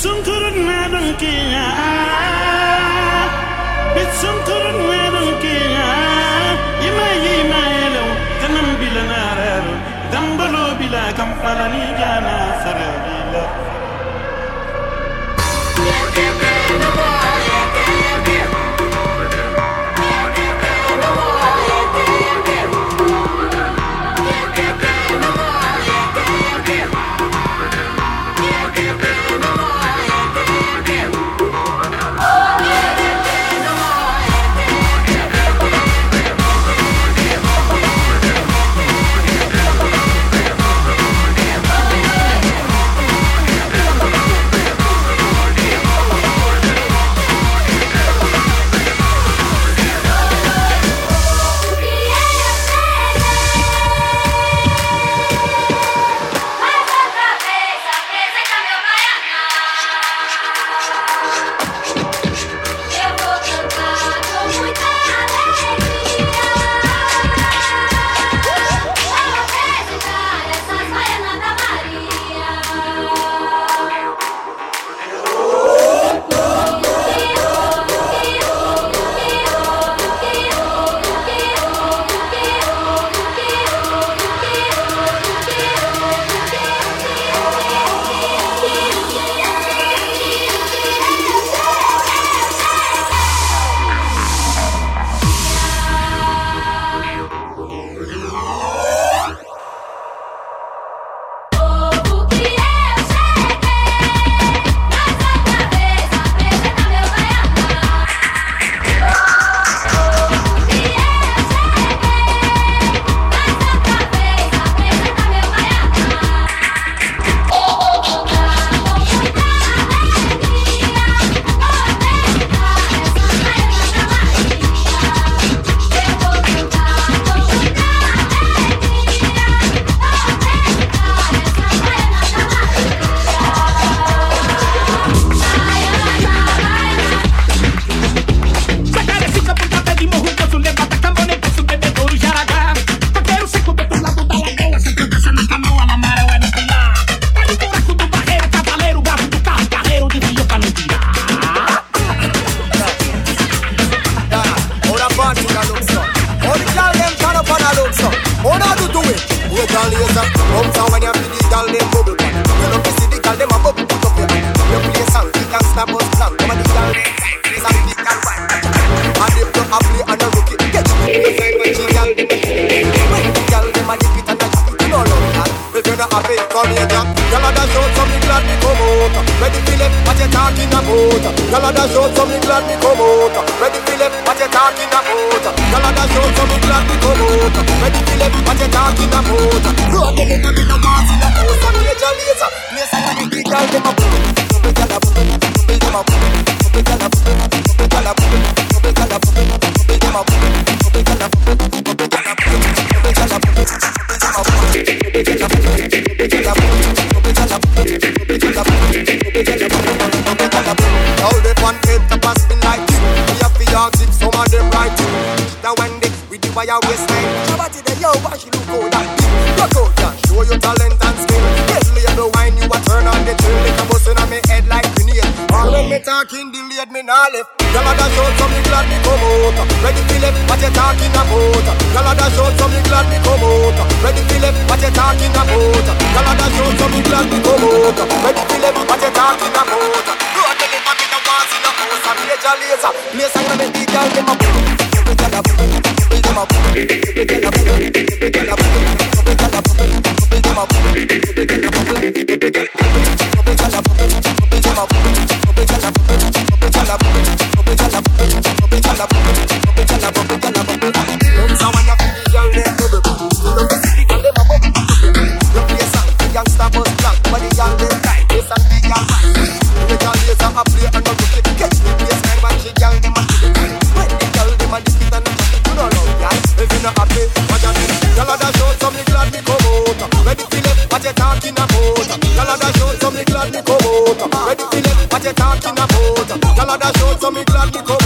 Bitsunkurun medun kiya Bitsunkurun Up,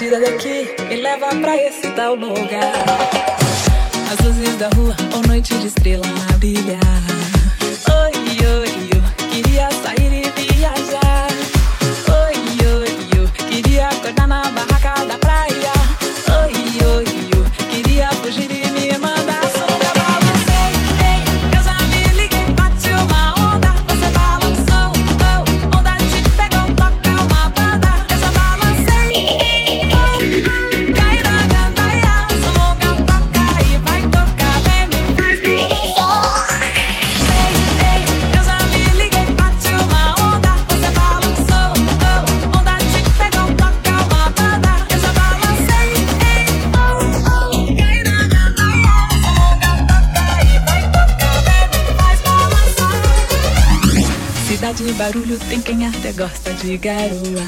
tira daqui e leva pra esse tal lugar. As luzes da rua ou noite de estrela brilhar. Garoa.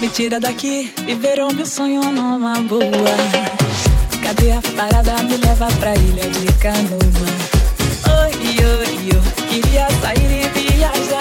Me tira daqui, viver o meu sonho numa boa. Cadê a parada? Me leva pra ilha de canoa. Oi, oi, eu queria sair e viajar.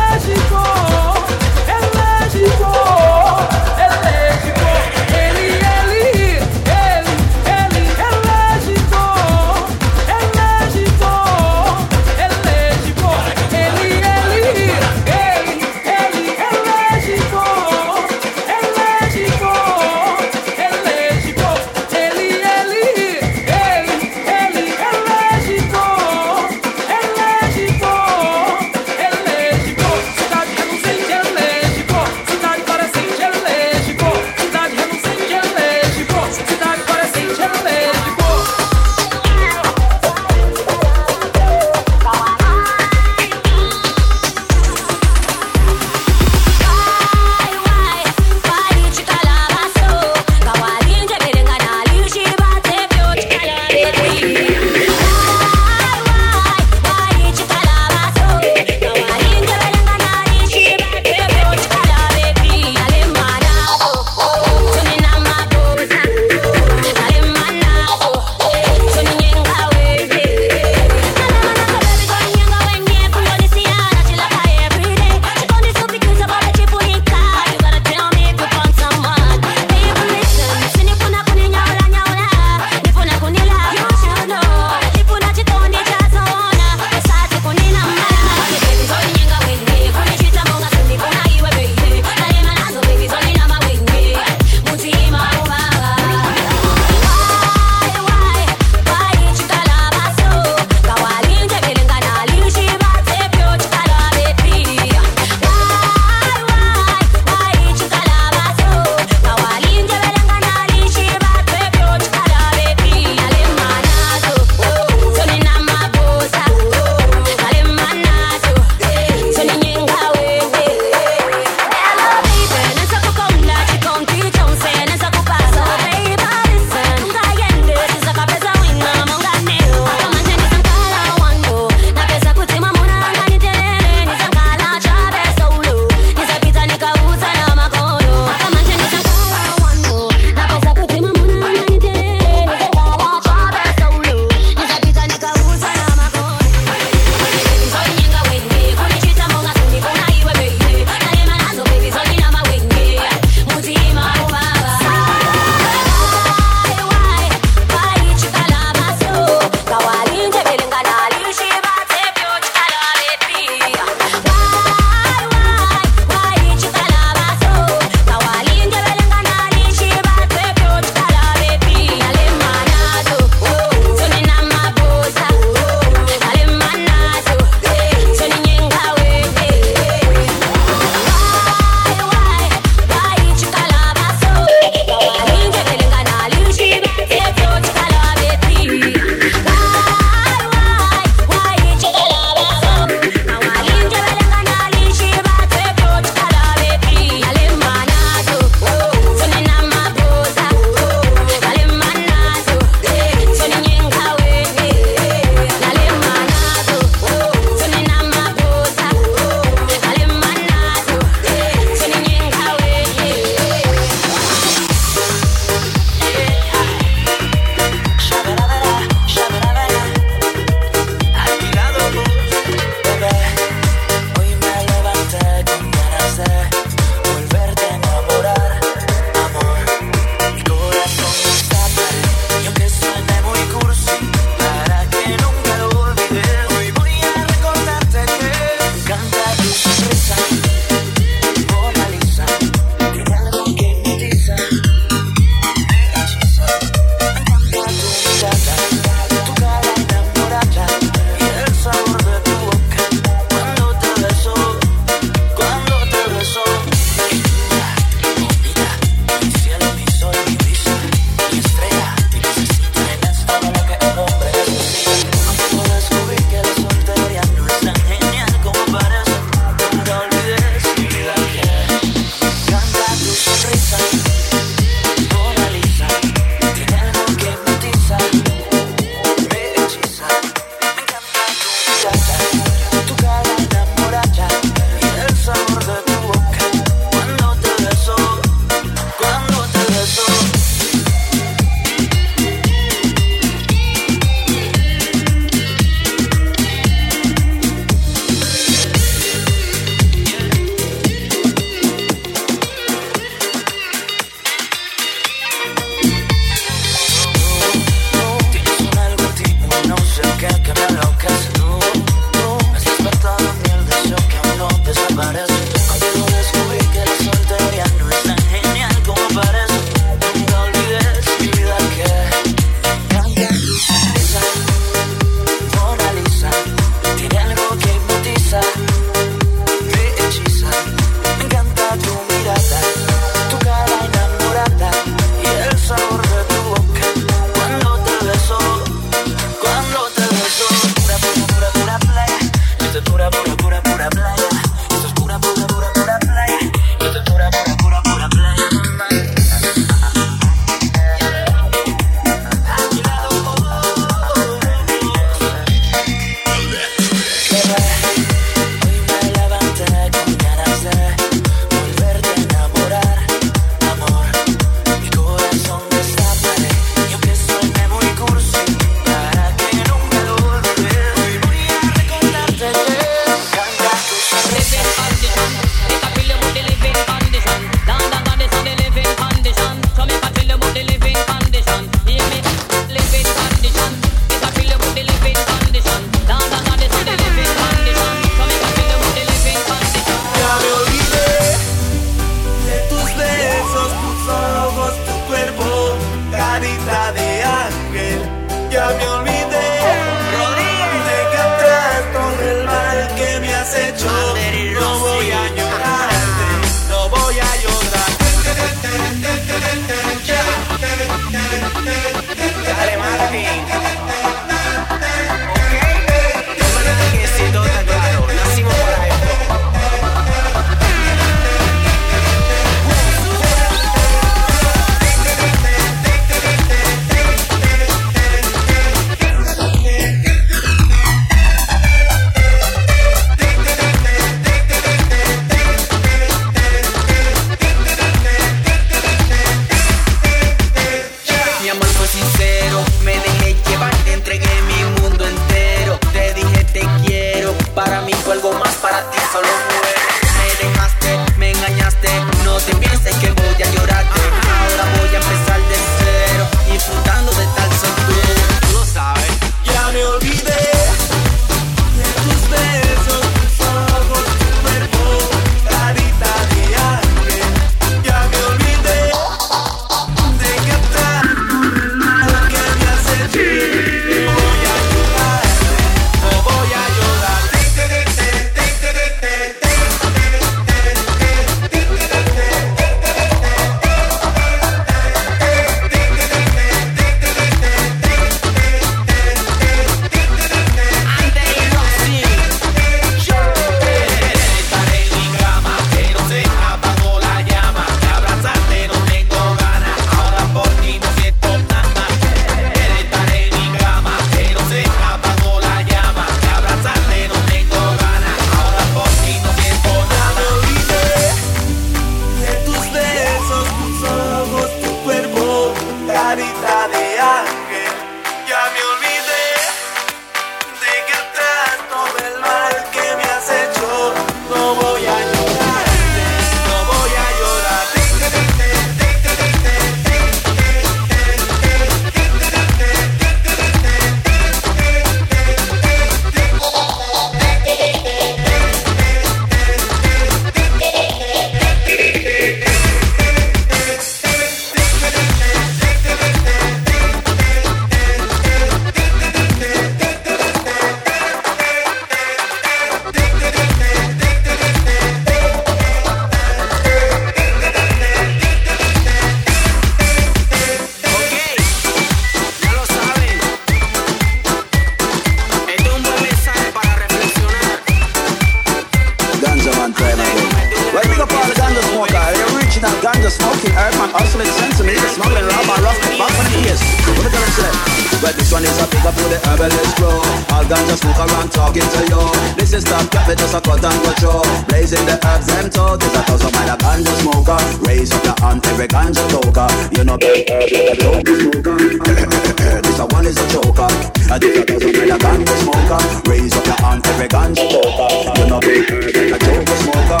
This is top cat, just a cut and cut show. Blazing the herbs, them talk. This a thousand mile a ganja smoker. Raise up your hand, every ganja toker. You know, big herb, like a dope smoker. this a one is a joker. And this a thousand mile a ganja smoker. Raise up your hand, every ganja toker. You know, big herb, like a joker smoker.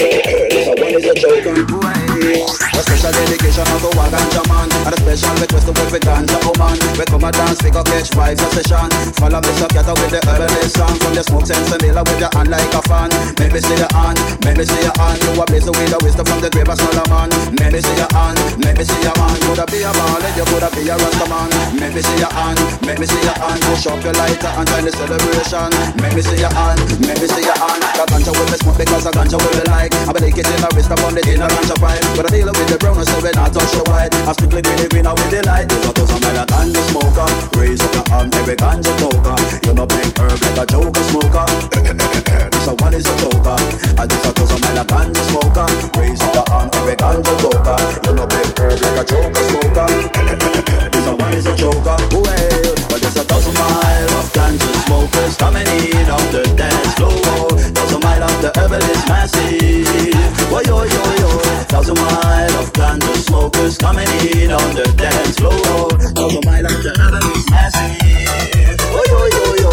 this a one is a joker. A special dedication of a ganja man And a special request to with ganja woman We come a dance, we go catch vibes a session Follow me so cat with the herbalist song From the smoke sense and with your hand like a fan. Make me see your hand, make me see your hand. You a blaze with the wisdom from the grave of Solomon Make me see your hand, make me see your hand Coulda be a baller, you coulda be a rasta man. Make me see your hand, make me see your hand. Push up your lighter and join the celebration. Make me see your hand, make me see your hand. That ganja will me smoke because a ganja will me like. I be like in a wrist upon the inner ganja pipe But I deal with the brown so we not touch the white. I strictly green, green with the light. There's a thousand mile a ganja smoker. Raise up your hand, every ganja toker You know big herb like a joker smoker. This a one is a joker. I just a thousand mile a ganja smoker. Raise up your hand, every ganja toker You know big herb like a joker smoker A one is a joker. Well, but there's a thousand mile of ganja smokers Coming in on the dance floor. Thousand mile of the herbalist massive Whoa, yo, yo, yo. Thousand mile of ganja smokers coming in on the dance floor. Thousand mile of the herbalist massive. Oh yo yo yo,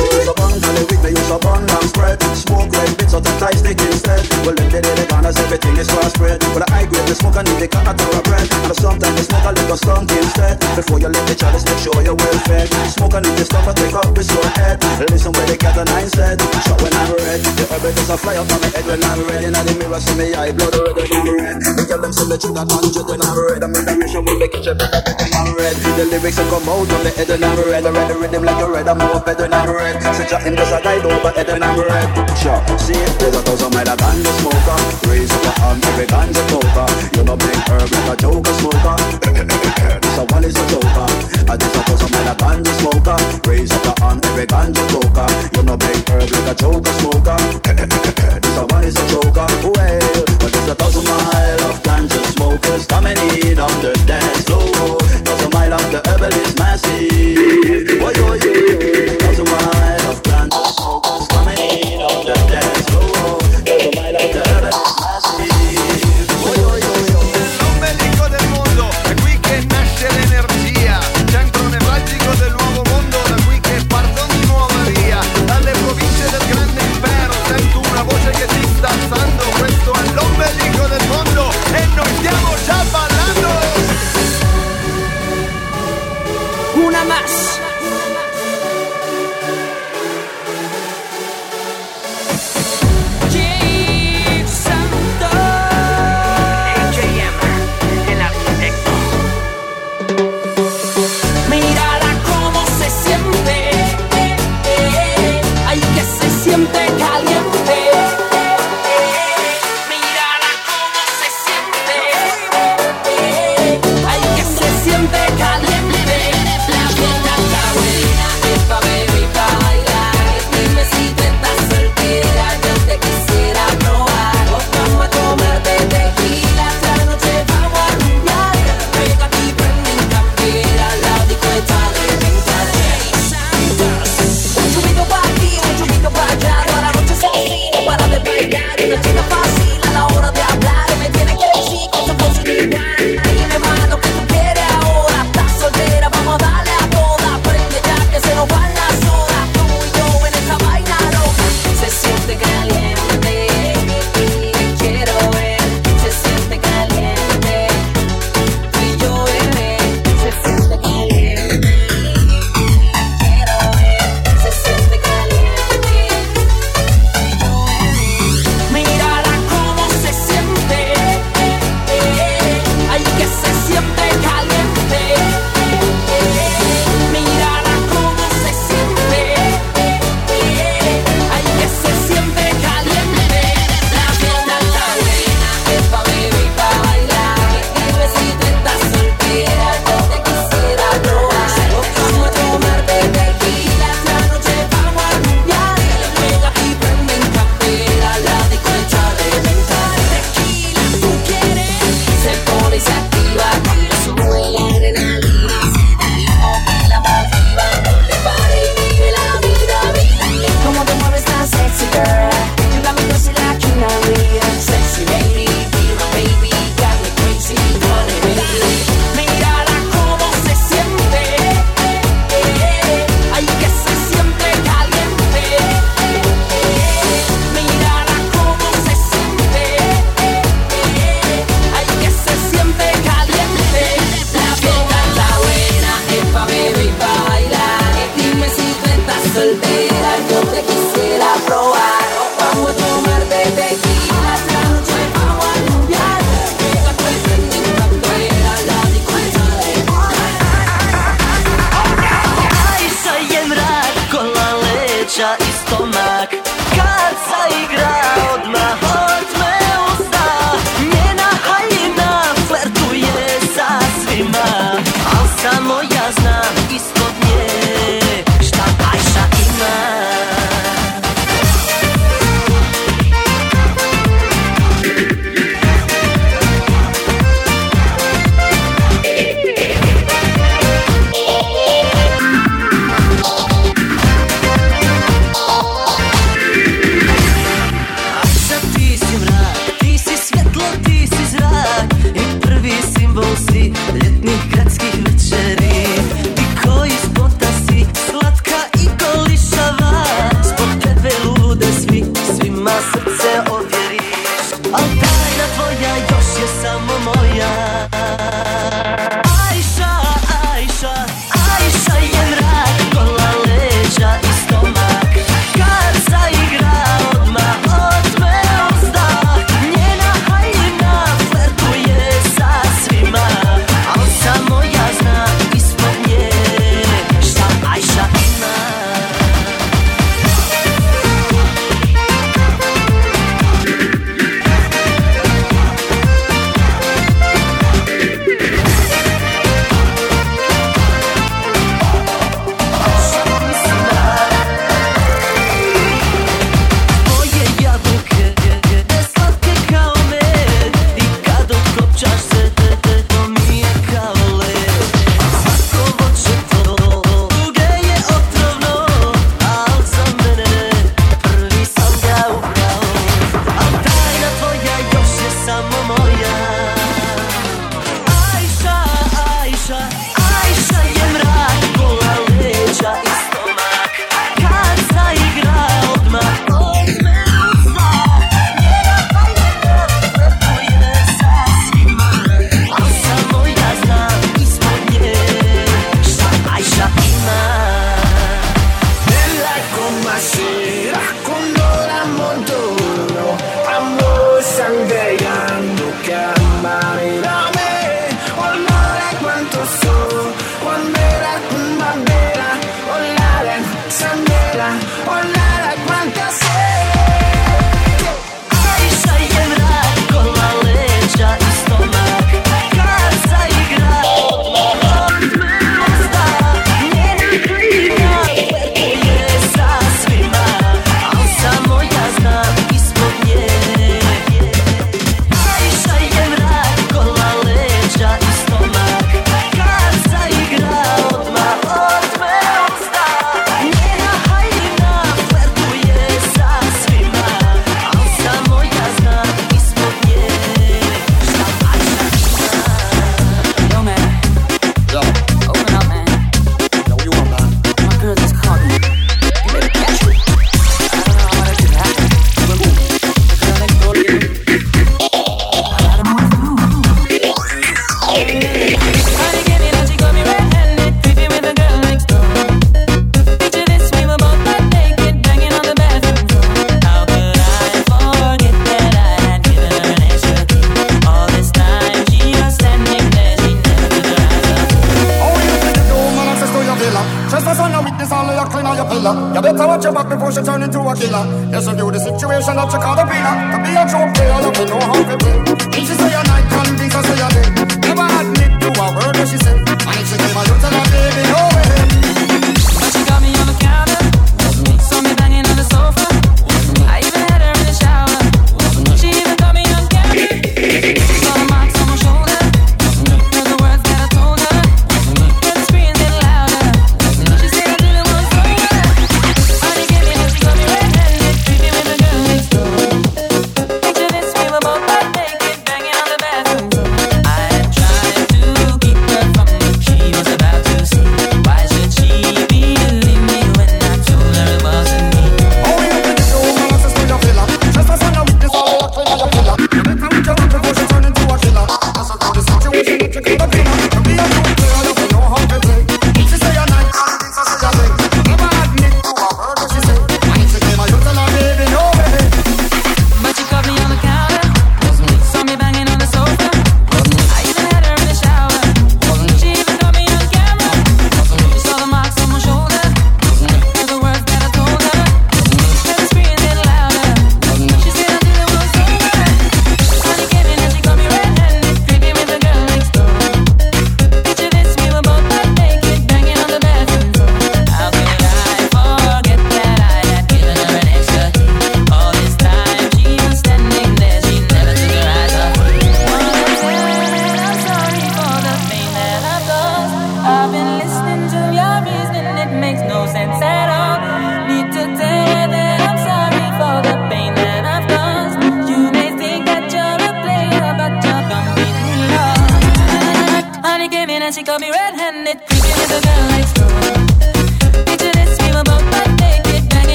bun for the week, they use a bun and spread. Smoke red bits of the Thai stick instead. Well then they the corners, everything is cross spread. But I grade the smoke and need the cut out of bread. And sometimes they smoke a little skunk instead. Before you let the chalice, make sure you're well fed. Smoke and need the stuff, I take up with your head. Listen where they got the nine said. Shot when I'm red, the herb is a fly up on my head when I'm red. In the mirror, see me eye blood red when I'm red. The girl them see me through that hundred when I'm red. I'm in the mission with the kitchen, but I'm red. The lyrics will come out on the head when I'm red. I read the rhythm like a red, I'm more better than I'm red. Such a him just a guide over head when I'm red. Sure, see, there's a thousand mile uh, of ganja smoker. Raise up your hand, every ganja toker. You know big herb like a joker smoker. this a one is a joker. And this a thousand mile of ganja smoker. Raise up your hand, every ganja toker. You know big herb like a joker smoker. this a one is a joker. Well, but there's a thousand mile of ganja smokers coming in on the dance floor. Thousand mile of the herbalist massive. Oh, yo,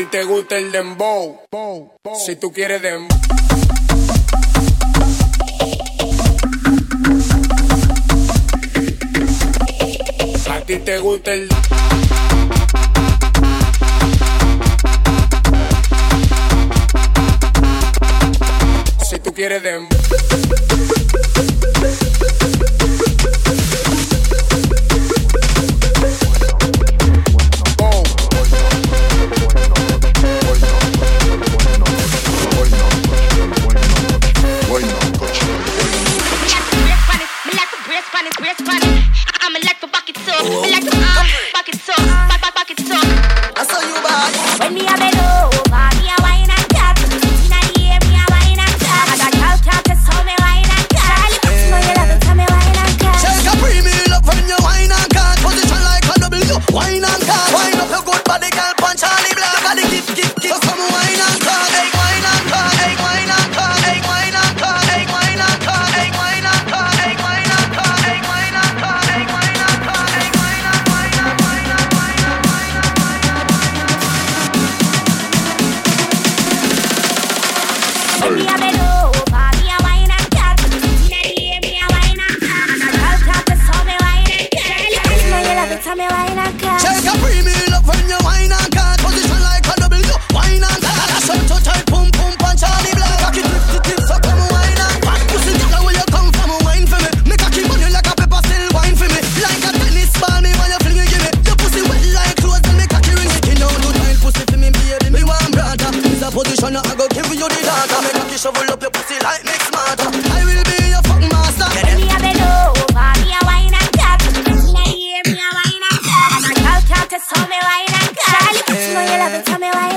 ti te gusta el dembow, bow, si tú quieres dembow. A ti te gusta el si tú quieres dembow. know you love it, tell me why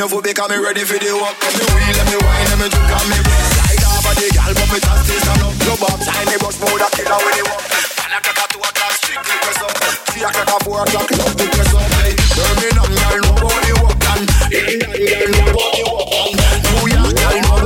your foot because me ready for the walk. Let me wheel, let me wine, let me drink and me break. Slide off of the gal, but me just taste and up. Club up, sign me bus mode, I kill her with the walk. One o'clock or two o'clock, strictly press up. Three o'clock four o'clock, club to press up. Hey, Birmingham, girl, know about the walk done. London, girl, know walk done. New York, girl, know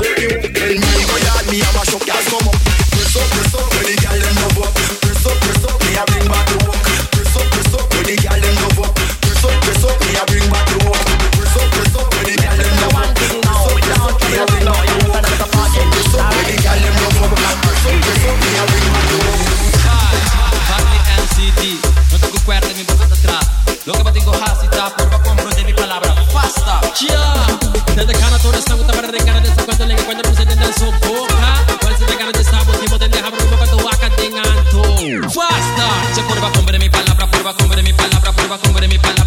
ya Desde Cana todo está gusta para recargar de su cuento Le encuentro un sentido su boca. Cuál se regala de esta motivo Te deja rumbo cuando vaca tengan todo Basta. Se curva cumbre mi palabra Curva cumbre mi palabra Curva cumbre mi palabra.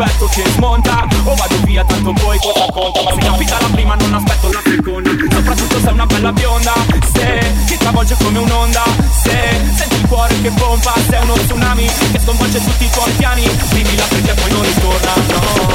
aspetto che smonta. O vado via tanto poi cosa conta? Ma se capita la prima non aspetto la seconda. Soprattutto se è una bella bionda. Se ti travolge come un'onda. Se senti il cuore che pompa. Se è uno tsunami che sconvolge tutti i tuoi piani. Vivila perché poi non ritorna no.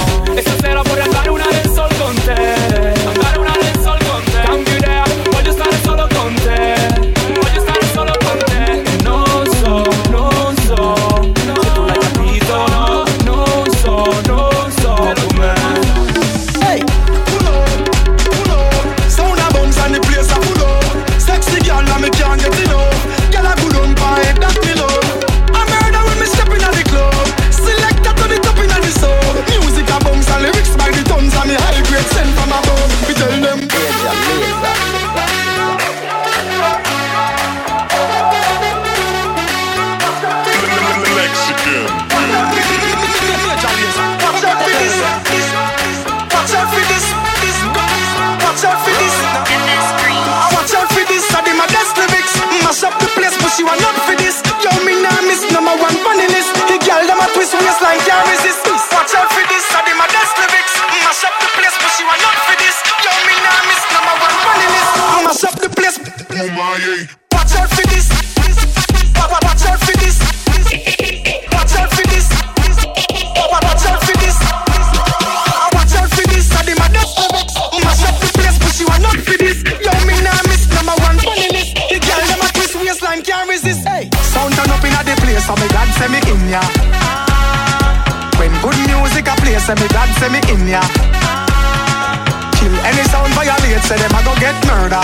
Get murder.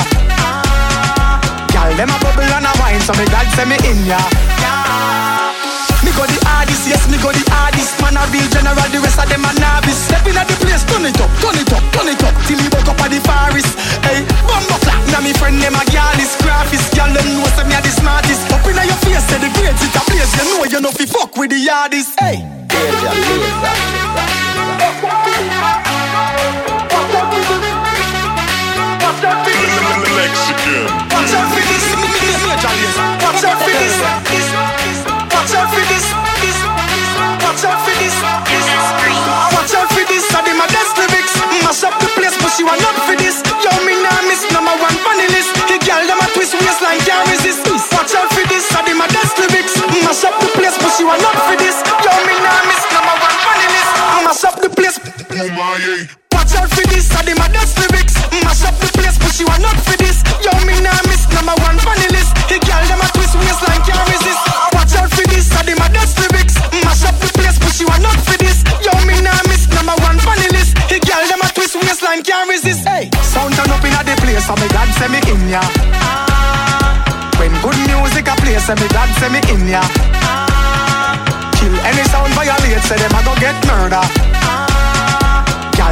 Girl, them a bubble and a wine, so me God say me in ya. Me go the hardest, yes, me go the hardest. Man a real general, the rest of them a novice. Step in at the place, turn it up, turn it up, turn it up, till you woke up at the forest. Hey, bumbo flat, now me friend them a gyalis, graphist. Girl, them know say me a the smartest. Up inna your face, say the grades it a place. You know you know fi fuck with the hardest. Hey. Mexican. Watch out for this. Watch out for this, this, watch out for this, watch out for this, this. Watch out for this, I my best lyrics. Mash up the place, but she want not for this. Yo, me nah miss number one funny list. The girl them a twist waistline can't resist. Watch out for this, I my best lyrics. Mash up the place, but she want not for this. Yo, me nah miss number one funny list. Mash up the place. Watch out for this, I my best lyrics. Mash up the place, but she want not for this. Yo, me nah miss number one funny list. The girl them a twist waistline can't resist. Watch out for this, I my best lyrics. Mash up the place, but she want not for this. Yo, me nah miss number one funny list. The girl them a twist waistline can't resist. Hey, sound turn up inna the place, so me God say me in ya. When good music a play, say me God say me in ya. Kill any sound violate, say them a go get murder.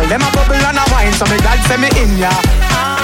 Them a bubble and a wine, so me God say me in ya. Quiero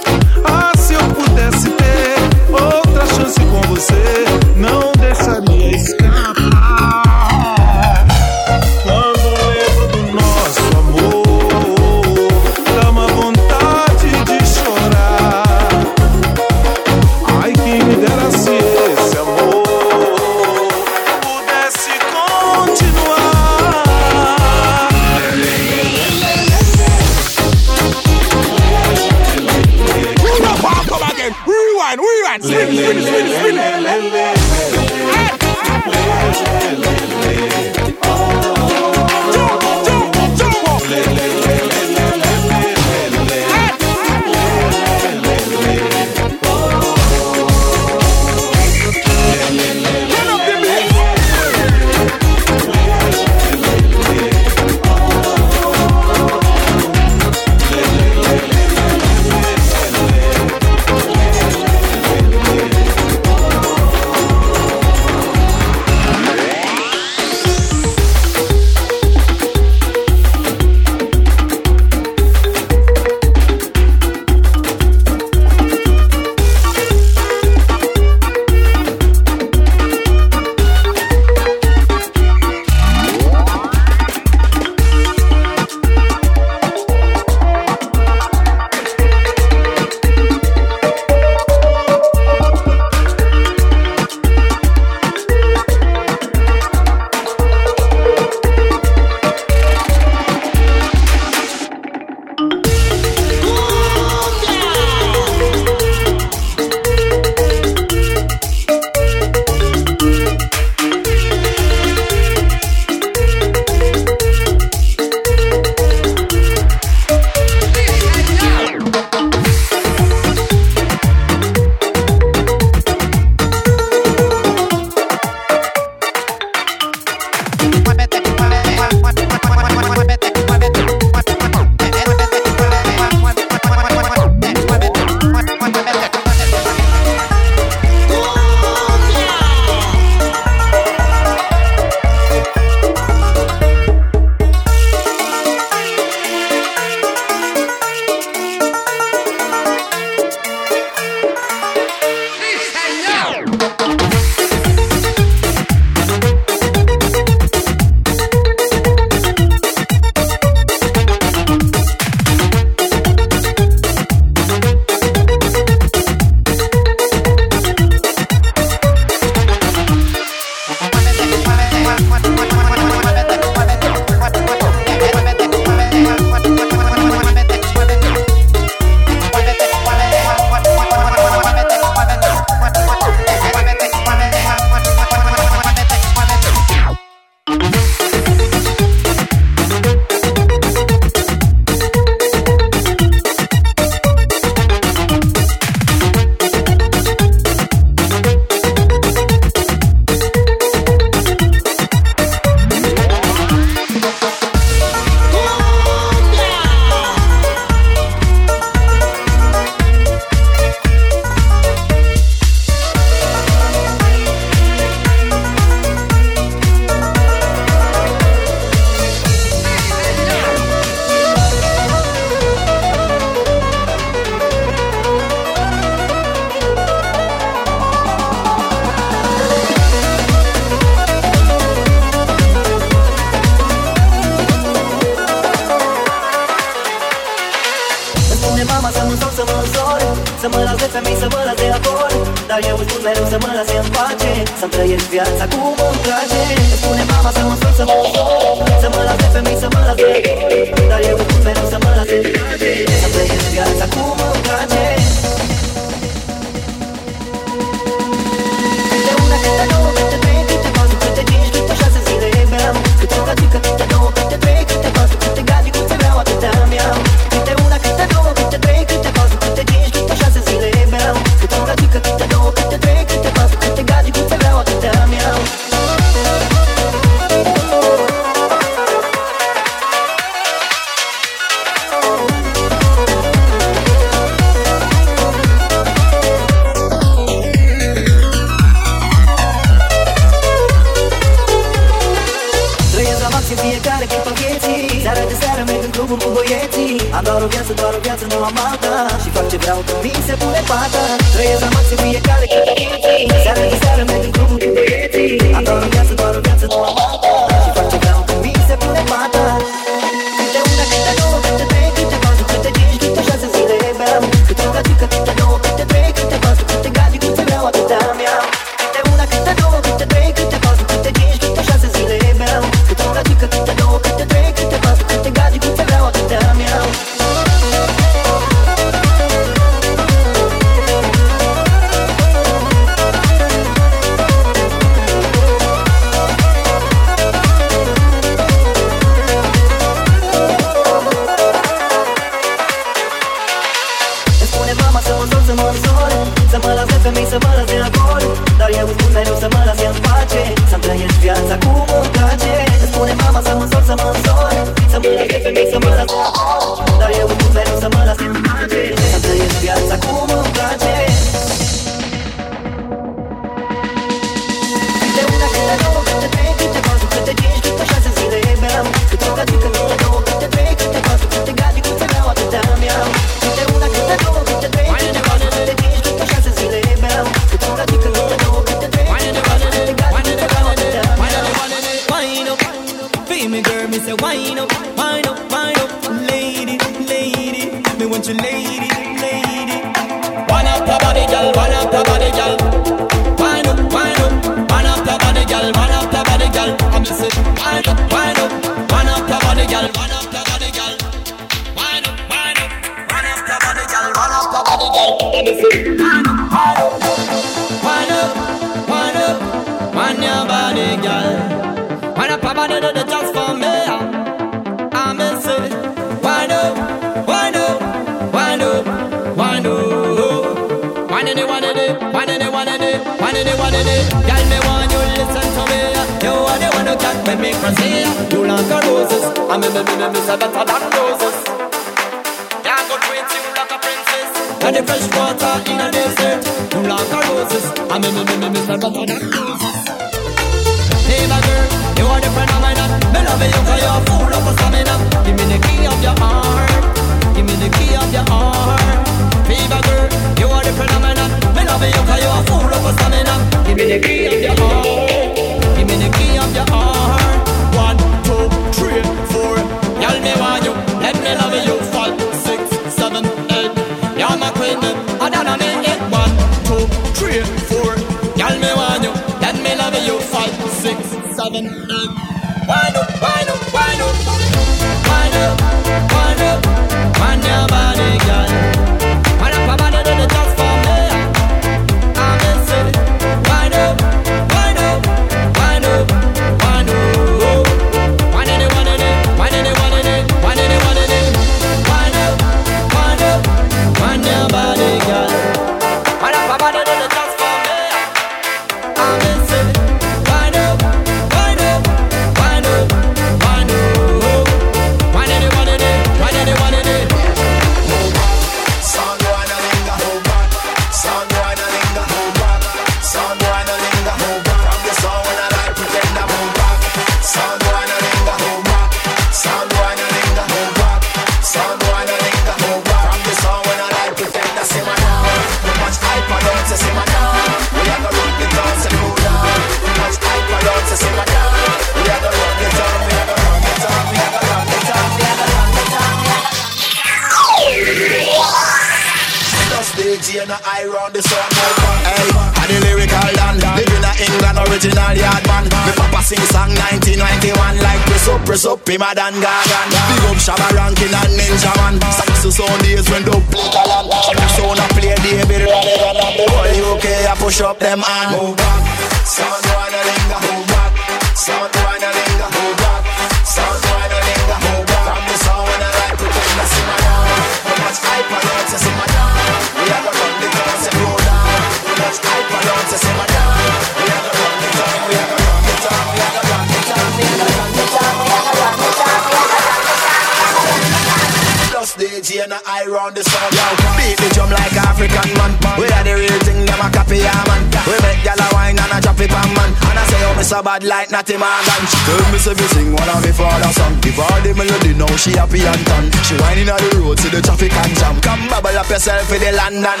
bad like Natty She tell me say sing one of me father song. Give her the melody now, she happy and done. She whining on the road, see the traffic and jam. Come bubble up yourself for the London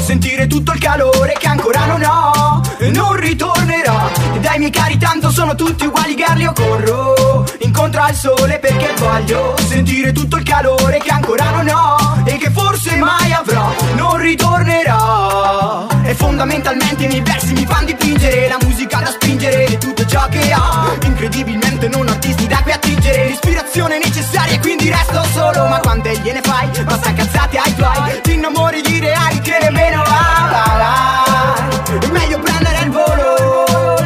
sentire tutto il calore che ancora non ho e non ritornerà. E dai miei cari tanto sono tutti uguali girl io corro incontro al sole perché voglio sentire tutto il calore che ancora non ho e che forse mai avrò. Non ritornerà. E fondamentalmente i miei versi mi fanno dipingere la musica da spingere e tutto ciò che ho. Incredibilmente non artisti da cui attingere l'ispirazione necessaria e quindi resto solo. Ma quante gliene fai? Basta cazzate ai tuoi. Ti innamori che nemmeno va, va, va. È meglio prendere il volo.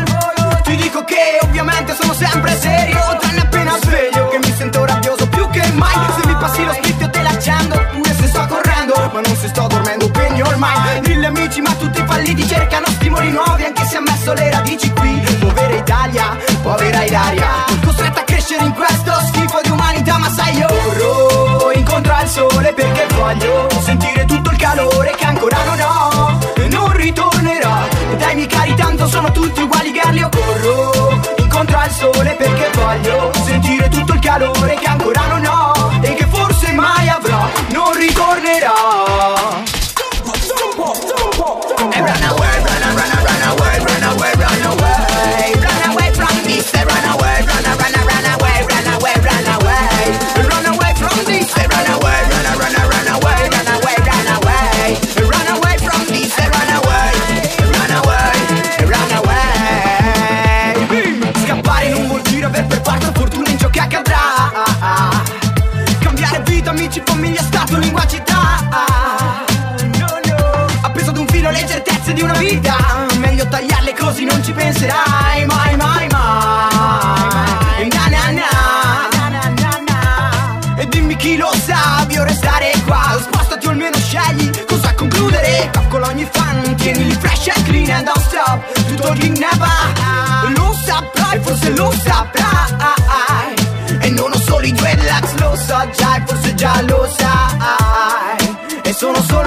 Ti dico che ovviamente sono sempre serio. Tranne appena sveglio che mi sento rabbioso più che mai. Se mi passi lo split io te l'accendo. Pure se sto correndo, ma non se sto dormendo pegno ormai. Mille amici ma tutti falliti cercano stimoli nuovi. Anche se ha messo le radici qui. Povera Italia, povera Ilaria. Costretta a crescere in questo schifo di umanità. Ma sai io corro incontro al sole perché voglio sentire tutti uguali girl io corro incontro al sole perché voglio sentire tutto il calore che ancora immaginava Lo saprai, forse lo saprai. E non ho solo i due lo so già, forse già lo sai. E sono solo